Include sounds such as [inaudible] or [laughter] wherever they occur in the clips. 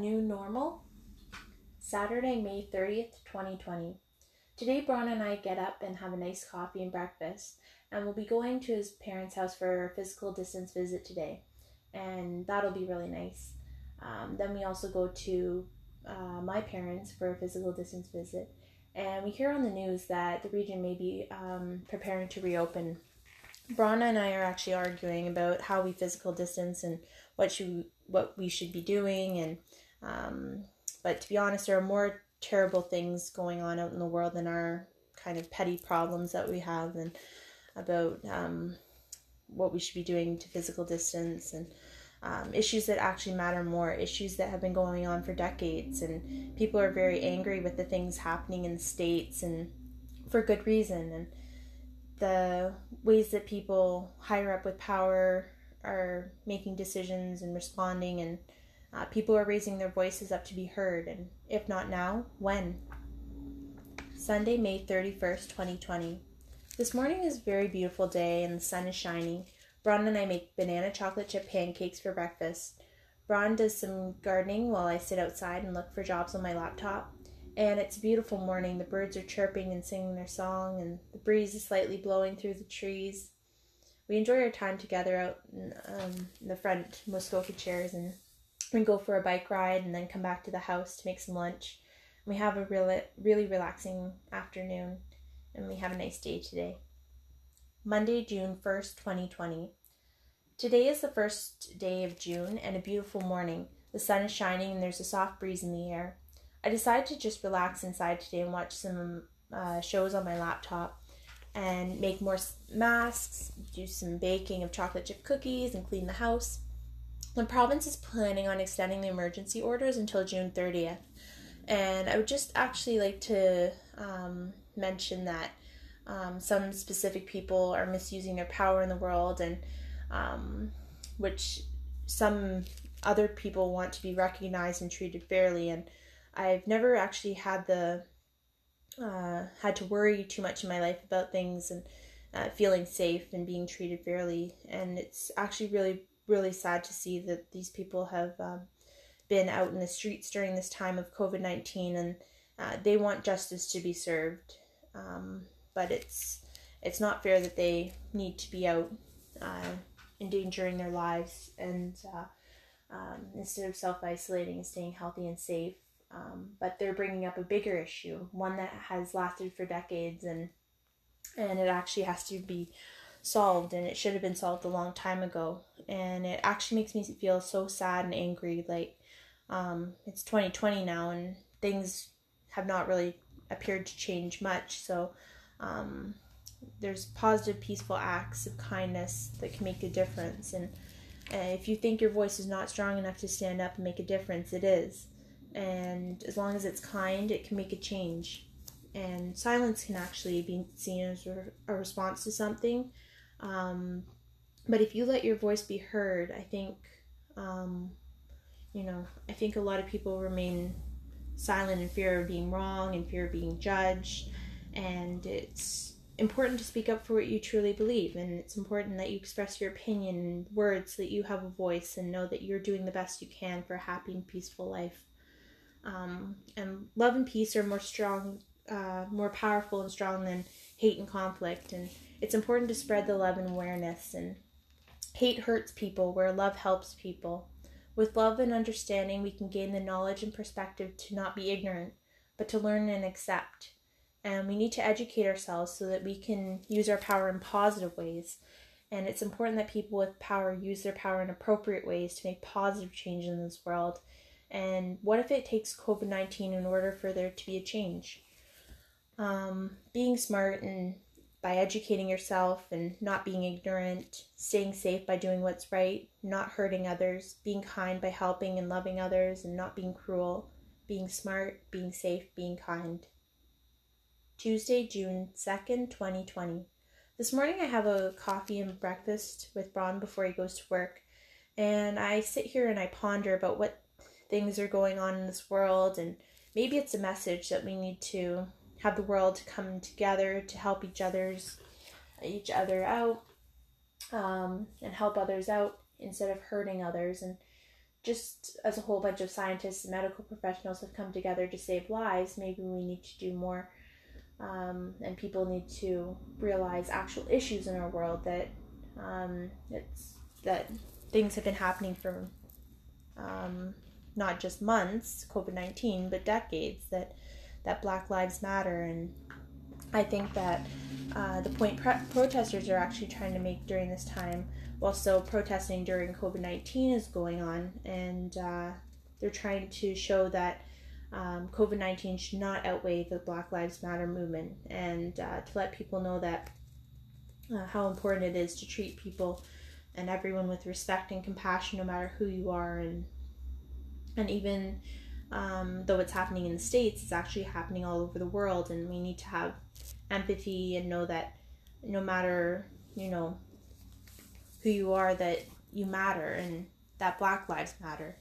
new normal? Saturday, May 30th, 2020. Today, Braun and I get up and have a nice coffee and breakfast, and we'll be going to his parents' house for a physical distance visit today, and that'll be really nice. Um, then we also go to uh, my parents for a physical distance visit, and we hear on the news that the region may be um, preparing to reopen. Braun and I are actually arguing about how we physical distance and what should what we should be doing, and um, but to be honest, there are more terrible things going on out in the world than our kind of petty problems that we have, and about um, what we should be doing to physical distance and um, issues that actually matter more, issues that have been going on for decades, and people are very angry with the things happening in states, and for good reason. And the ways that people higher up with power are making decisions and responding, and uh, people are raising their voices up to be heard. And if not now, when? Sunday, May 31st, 2020. This morning is a very beautiful day and the sun is shining. Braun and I make banana chocolate chip pancakes for breakfast. Braun does some gardening while I sit outside and look for jobs on my laptop. And it's a beautiful morning. The birds are chirping and singing their song, and the breeze is slightly blowing through the trees. We enjoy our time together out in, um, in the front Muskoka chairs, and we go for a bike ride, and then come back to the house to make some lunch. We have a really, really relaxing afternoon, and we have a nice day today. Monday, June 1st, 2020. Today is the first day of June and a beautiful morning. The sun is shining and there's a soft breeze in the air. I decided to just relax inside today and watch some uh, shows on my laptop and make more masks, do some baking of chocolate chip cookies, and clean the house. The province is planning on extending the emergency orders until June 30th. And I would just actually like to um, mention that um, some specific people are misusing their power in the world, and um, which some other people want to be recognized and treated fairly. And I've never actually had the uh, had to worry too much in my life about things and uh, feeling safe and being treated fairly. And it's actually really really sad to see that these people have um, been out in the streets during this time of COVID nineteen and uh, they want justice to be served. Um, but it's it's not fair that they need to be out uh, endangering their lives and uh, um, instead of self isolating and staying healthy and safe. Um, but they're bringing up a bigger issue, one that has lasted for decades, and and it actually has to be solved, and it should have been solved a long time ago. And it actually makes me feel so sad and angry. Like um, it's 2020 now, and things have not really appeared to change much. So um, there's positive, peaceful acts of kindness that can make a difference. And uh, if you think your voice is not strong enough to stand up and make a difference, it is. And as long as it's kind, it can make a change. And silence can actually be seen as a response to something. Um, but if you let your voice be heard, I think, um, you know, I think a lot of people remain silent in fear of being wrong, in fear of being judged. And it's important to speak up for what you truly believe. And it's important that you express your opinion in words so that you have a voice and know that you're doing the best you can for a happy and peaceful life. Um, and love and peace are more strong uh, more powerful and strong than hate and conflict. And it's important to spread the love and awareness and hate hurts people where love helps people with love and understanding we can gain the knowledge and perspective to not be ignorant but to learn and accept and we need to educate ourselves so that we can use our power in positive ways. And it's important that people with power use their power in appropriate ways to make positive change in this world. And what if it takes COVID 19 in order for there to be a change? Um, being smart and by educating yourself and not being ignorant, staying safe by doing what's right, not hurting others, being kind by helping and loving others and not being cruel, being smart, being safe, being kind. Tuesday, June 2nd, 2020. This morning I have a coffee and breakfast with Braun before he goes to work, and I sit here and I ponder about what things are going on in this world, and maybe it's a message that we need to have the world come together to help each other's each other out um, and help others out instead of hurting others and just as a whole bunch of scientists and medical professionals have come together to save lives, maybe we need to do more. Um, and people need to realize actual issues in our world that um, it's that things have been happening for um, not just months, COVID nineteen, but decades. That that Black Lives Matter, and I think that uh, the point protesters are actually trying to make during this time while still protesting during COVID 19 is going on. And uh, they're trying to show that um, COVID 19 should not outweigh the Black Lives Matter movement and uh, to let people know that uh, how important it is to treat people and everyone with respect and compassion no matter who you are and and even um, though it's happening in the states it's actually happening all over the world and we need to have empathy and know that no matter you know who you are that you matter and that Black Lives Matter.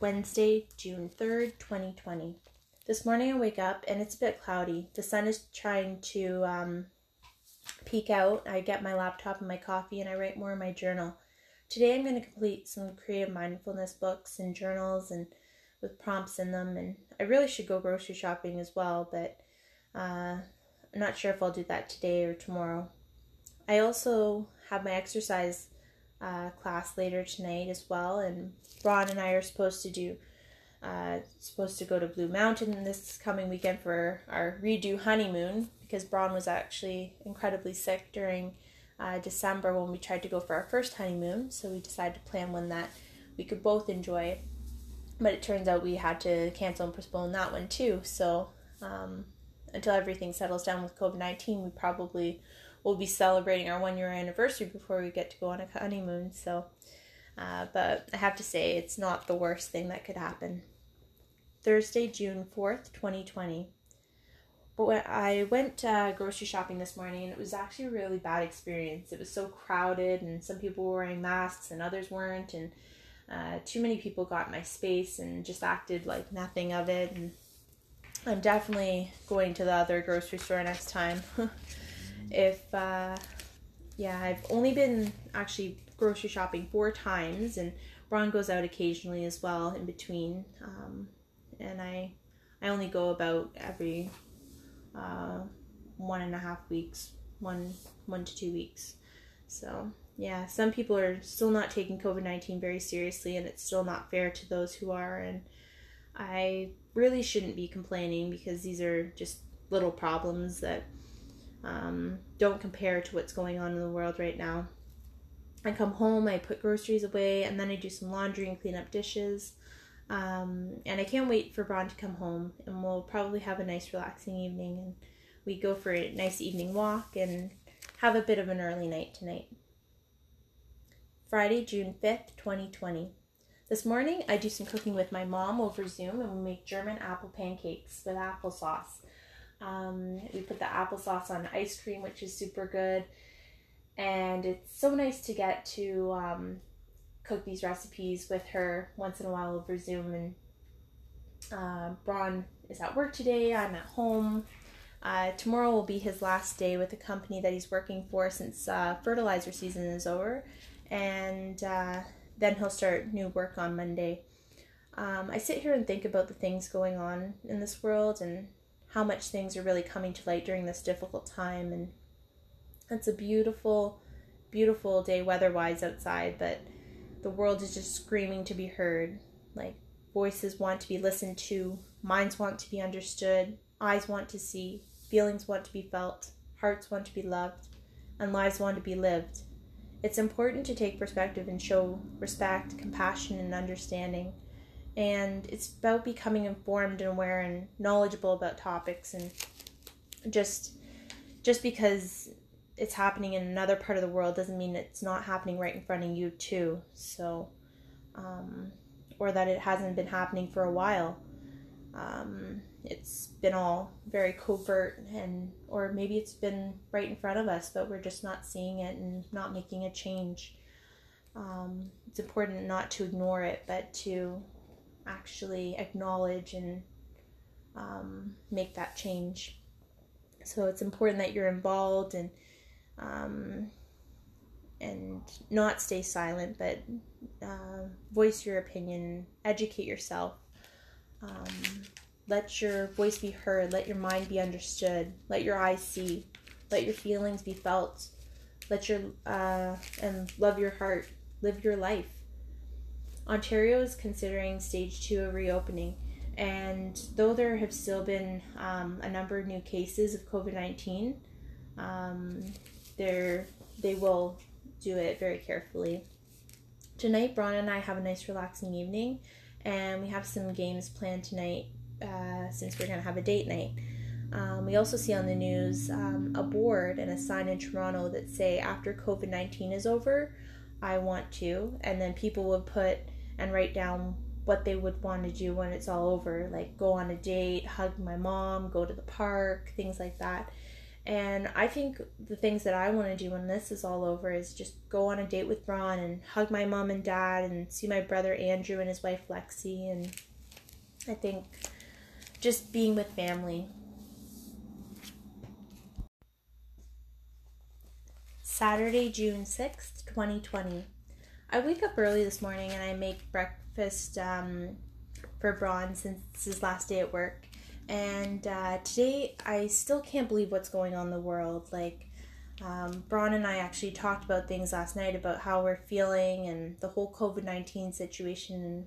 Wednesday, June 3rd, 2020. This morning I wake up and it's a bit cloudy. The sun is trying to um, peek out. I get my laptop and my coffee and I write more in my journal. Today I'm going to complete some creative mindfulness books and journals and with prompts in them. And I really should go grocery shopping as well, but uh, I'm not sure if I'll do that today or tomorrow. I also have my exercise uh, class later tonight as well, and Ron and I are supposed to do uh, supposed to go to Blue Mountain this coming weekend for our redo honeymoon because Braun was actually incredibly sick during uh, December when we tried to go for our first honeymoon. So we decided to plan one that we could both enjoy. But it turns out we had to cancel and postpone that one too. So um, until everything settles down with COVID 19, we probably we'll be celebrating our one year anniversary before we get to go on a honeymoon. So, uh, but I have to say, it's not the worst thing that could happen. Thursday, June 4th, 2020. But when I went uh, grocery shopping this morning, and it was actually a really bad experience. It was so crowded, and some people were wearing masks and others weren't, and uh, too many people got my space and just acted like nothing of it. And I'm definitely going to the other grocery store next time. [laughs] if uh, yeah, I've only been actually grocery shopping four times, and Ron goes out occasionally as well in between. Um, and I I only go about every uh, one and a half weeks, one one to two weeks. So yeah, some people are still not taking COVID nineteen very seriously, and it's still not fair to those who are. And I really shouldn't be complaining because these are just little problems that um, don't compare to what's going on in the world right now. I come home, I put groceries away, and then I do some laundry and clean up dishes. Um, and I can't wait for Braun to come home, and we'll probably have a nice, relaxing evening. And we go for a nice evening walk and have a bit of an early night tonight. Friday, June 5th, 2020. This morning, I do some cooking with my mom over Zoom, and we make German apple pancakes with applesauce. Um, we put the applesauce on ice cream, which is super good. And it's so nice to get to um, cook these recipes with her once in a while over Zoom. And uh, Braun is at work today. I'm at home. Uh, tomorrow will be his last day with the company that he's working for since uh, fertilizer season is over. And uh, then he'll start new work on Monday. Um, I sit here and think about the things going on in this world and how much things are really coming to light during this difficult time. And it's a beautiful, beautiful day weather wise outside, but the world is just screaming to be heard. Like voices want to be listened to, minds want to be understood, eyes want to see, feelings want to be felt, hearts want to be loved, and lives want to be lived. It's important to take perspective and show respect, compassion, and understanding. And it's about becoming informed and aware and knowledgeable about topics and just just because it's happening in another part of the world doesn't mean it's not happening right in front of you too. So um, or that it hasn't been happening for a while. Um, it's been all very covert and or maybe it's been right in front of us but we're just not seeing it and not making a change um, it's important not to ignore it but to actually acknowledge and um, make that change. So it's important that you're involved and um, and not stay silent, but uh, voice your opinion, educate yourself. Um, let your voice be heard. Let your mind be understood. Let your eyes see. Let your feelings be felt. Let your uh, and love your heart. Live your life. Ontario is considering stage two of reopening, and though there have still been um, a number of new cases of COVID nineteen, um, there they will do it very carefully. Tonight, Braun and I have a nice relaxing evening, and we have some games planned tonight uh, since we're going to have a date night. Um, we also see on the news um, a board and a sign in Toronto that say after COVID 19 is over, I want to. And then people would put and write down what they would want to do when it's all over, like go on a date, hug my mom, go to the park, things like that. And I think the things that I want to do when this is all over is just go on a date with Braun and hug my mom and dad and see my brother Andrew and his wife Lexi. And I think just being with family. Saturday, June 6th, 2020. I wake up early this morning and I make breakfast um, for Braun since it's his last day at work. And uh, today, I still can't believe what's going on in the world. Like, um, Braun and I actually talked about things last night about how we're feeling and the whole COVID 19 situation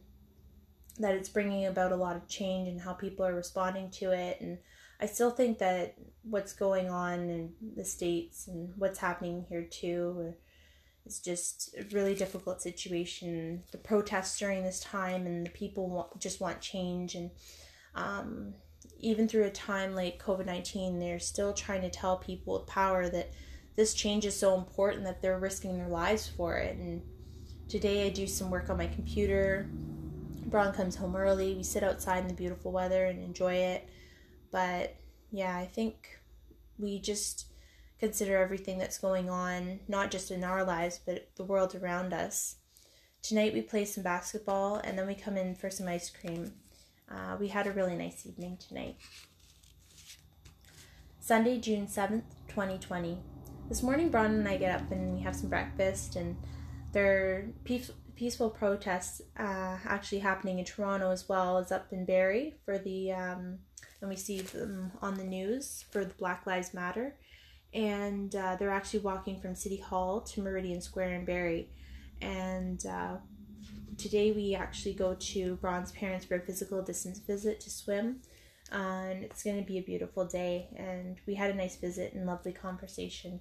that it's bringing about a lot of change and how people are responding to it. And i still think that what's going on in the states and what's happening here too is just a really difficult situation. The protests during this time and the people want, just want change. And um, even through a time like covid-19 they're still trying to tell people with power that this change is so important that they're risking their lives for it. And today i do some work on my computer Braun comes home early. We sit outside in the beautiful weather and enjoy it. But yeah, I think we just consider everything that's going on, not just in our lives, but the world around us. Tonight we play some basketball and then we come in for some ice cream. Uh, we had a really nice evening tonight. Sunday, June 7th, 2020. This morning, Braun and I get up and we have some breakfast, and they're peaceful protests uh, actually happening in Toronto as well as up in Barrie for the um, and we see them on the news for the Black Lives Matter, and uh, they're actually walking from City Hall to Meridian Square in Barrie, and uh, today we actually go to Braun's parents for a physical distance visit to swim. and it's going to be a beautiful day, and we had a nice visit and lovely conversation.